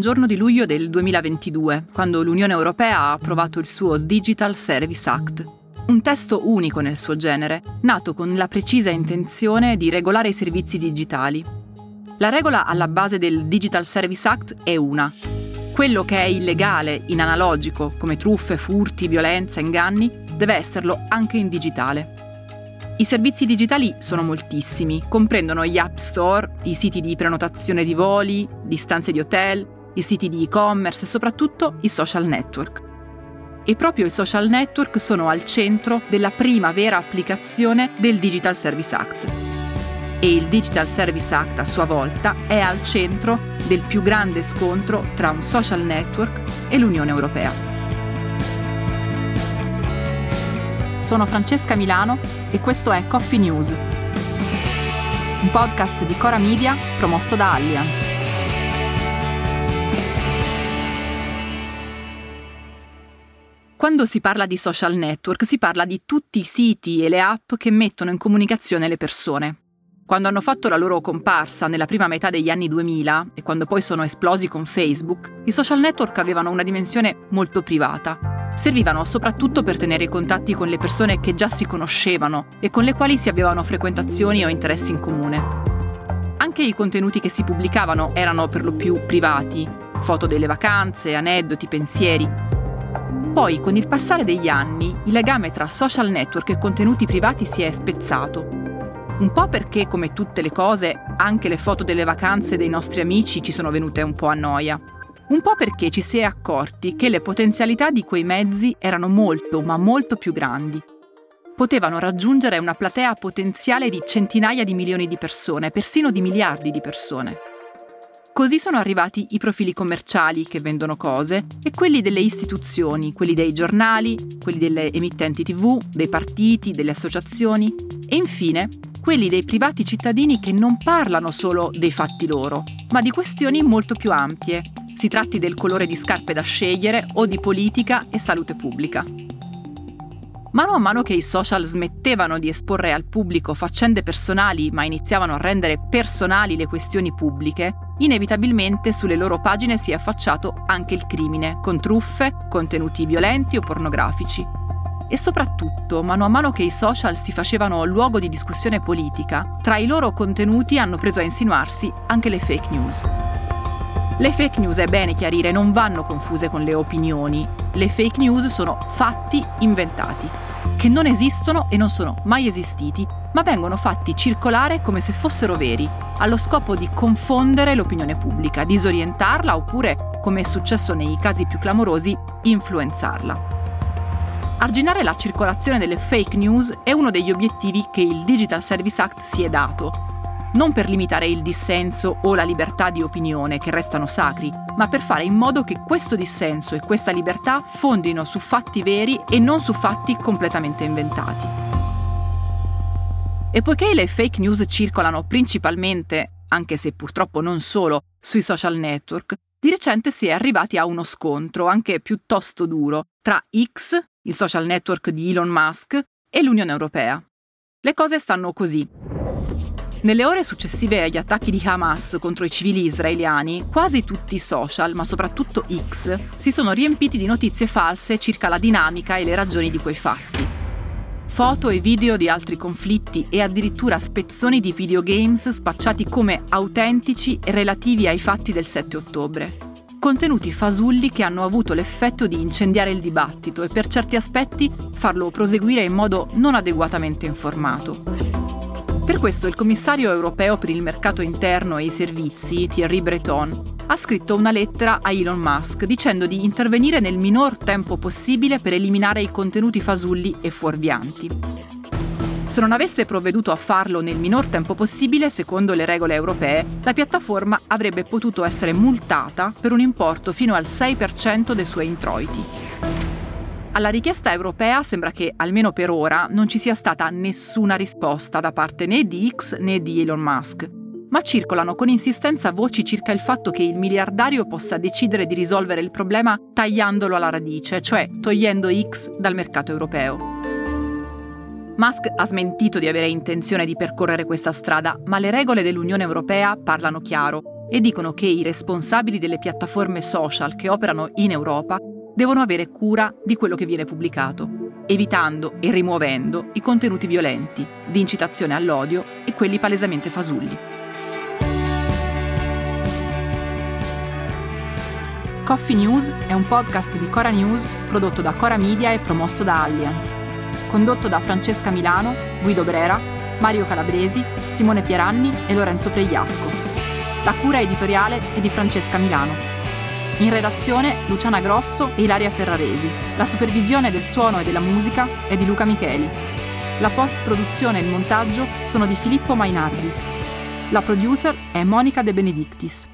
un giorno di luglio del 2022, quando l'Unione Europea ha approvato il suo Digital Service Act, un testo unico nel suo genere, nato con la precisa intenzione di regolare i servizi digitali. La regola alla base del Digital Service Act è una. Quello che è illegale in analogico, come truffe, furti, violenza, inganni, deve esserlo anche in digitale. I servizi digitali sono moltissimi, comprendono gli app store, i siti di prenotazione di voli, di stanze di hotel, i siti di e-commerce e soprattutto i social network. E proprio i social network sono al centro della prima vera applicazione del Digital Service Act. E il Digital Service Act a sua volta è al centro del più grande scontro tra un social network e l'Unione Europea. Sono Francesca Milano e questo è Coffee News, un podcast di Cora Media promosso da Allianz. Quando si parla di social network si parla di tutti i siti e le app che mettono in comunicazione le persone. Quando hanno fatto la loro comparsa nella prima metà degli anni 2000 e quando poi sono esplosi con Facebook, i social network avevano una dimensione molto privata servivano soprattutto per tenere i contatti con le persone che già si conoscevano e con le quali si avevano frequentazioni o interessi in comune. Anche i contenuti che si pubblicavano erano per lo più privati, foto delle vacanze, aneddoti, pensieri. Poi, con il passare degli anni, il legame tra social network e contenuti privati si è spezzato. Un po' perché, come tutte le cose, anche le foto delle vacanze dei nostri amici ci sono venute un po' a noia un po' perché ci si è accorti che le potenzialità di quei mezzi erano molto, ma molto più grandi. Potevano raggiungere una platea potenziale di centinaia di milioni di persone, persino di miliardi di persone. Così sono arrivati i profili commerciali che vendono cose e quelli delle istituzioni, quelli dei giornali, quelli delle emittenti tv, dei partiti, delle associazioni e infine quelli dei privati cittadini che non parlano solo dei fatti loro, ma di questioni molto più ampie, si tratti del colore di scarpe da scegliere o di politica e salute pubblica. Mano a mano che i social smettevano di esporre al pubblico faccende personali ma iniziavano a rendere personali le questioni pubbliche, inevitabilmente sulle loro pagine si è affacciato anche il crimine, con truffe, contenuti violenti o pornografici. E soprattutto, mano a mano che i social si facevano luogo di discussione politica, tra i loro contenuti hanno preso a insinuarsi anche le fake news. Le fake news, è bene chiarire, non vanno confuse con le opinioni. Le fake news sono fatti inventati, che non esistono e non sono mai esistiti, ma vengono fatti circolare come se fossero veri, allo scopo di confondere l'opinione pubblica, disorientarla oppure, come è successo nei casi più clamorosi, influenzarla. Arginare la circolazione delle fake news è uno degli obiettivi che il Digital Service Act si è dato non per limitare il dissenso o la libertà di opinione, che restano sacri, ma per fare in modo che questo dissenso e questa libertà fondino su fatti veri e non su fatti completamente inventati. E poiché le fake news circolano principalmente, anche se purtroppo non solo, sui social network, di recente si è arrivati a uno scontro, anche piuttosto duro, tra X, il social network di Elon Musk, e l'Unione Europea. Le cose stanno così. Nelle ore successive agli attacchi di Hamas contro i civili israeliani, quasi tutti i social, ma soprattutto X, si sono riempiti di notizie false circa la dinamica e le ragioni di quei fatti. Foto e video di altri conflitti e addirittura spezzoni di videogames spacciati come autentici e relativi ai fatti del 7 ottobre. Contenuti fasulli che hanno avuto l'effetto di incendiare il dibattito e per certi aspetti farlo proseguire in modo non adeguatamente informato. Per questo il commissario europeo per il mercato interno e i servizi, Thierry Breton, ha scritto una lettera a Elon Musk dicendo di intervenire nel minor tempo possibile per eliminare i contenuti fasulli e fuorvianti. Se non avesse provveduto a farlo nel minor tempo possibile, secondo le regole europee, la piattaforma avrebbe potuto essere multata per un importo fino al 6% dei suoi introiti. Alla richiesta europea sembra che, almeno per ora, non ci sia stata nessuna risposta da parte né di X né di Elon Musk. Ma circolano con insistenza voci circa il fatto che il miliardario possa decidere di risolvere il problema tagliandolo alla radice, cioè togliendo X dal mercato europeo. Musk ha smentito di avere intenzione di percorrere questa strada, ma le regole dell'Unione Europea parlano chiaro e dicono che i responsabili delle piattaforme social che operano in Europa devono avere cura di quello che viene pubblicato, evitando e rimuovendo i contenuti violenti, di incitazione all'odio e quelli palesemente fasulli. Coffee News è un podcast di Cora News prodotto da Cora Media e promosso da Allianz. Condotto da Francesca Milano, Guido Brera, Mario Calabresi, Simone Pieranni e Lorenzo Pregliasco. La cura editoriale è di Francesca Milano. In redazione Luciana Grosso e Ilaria Ferraresi. La supervisione del suono e della musica è di Luca Micheli. La post-produzione e il montaggio sono di Filippo Mainardi. La producer è Monica De Benedictis.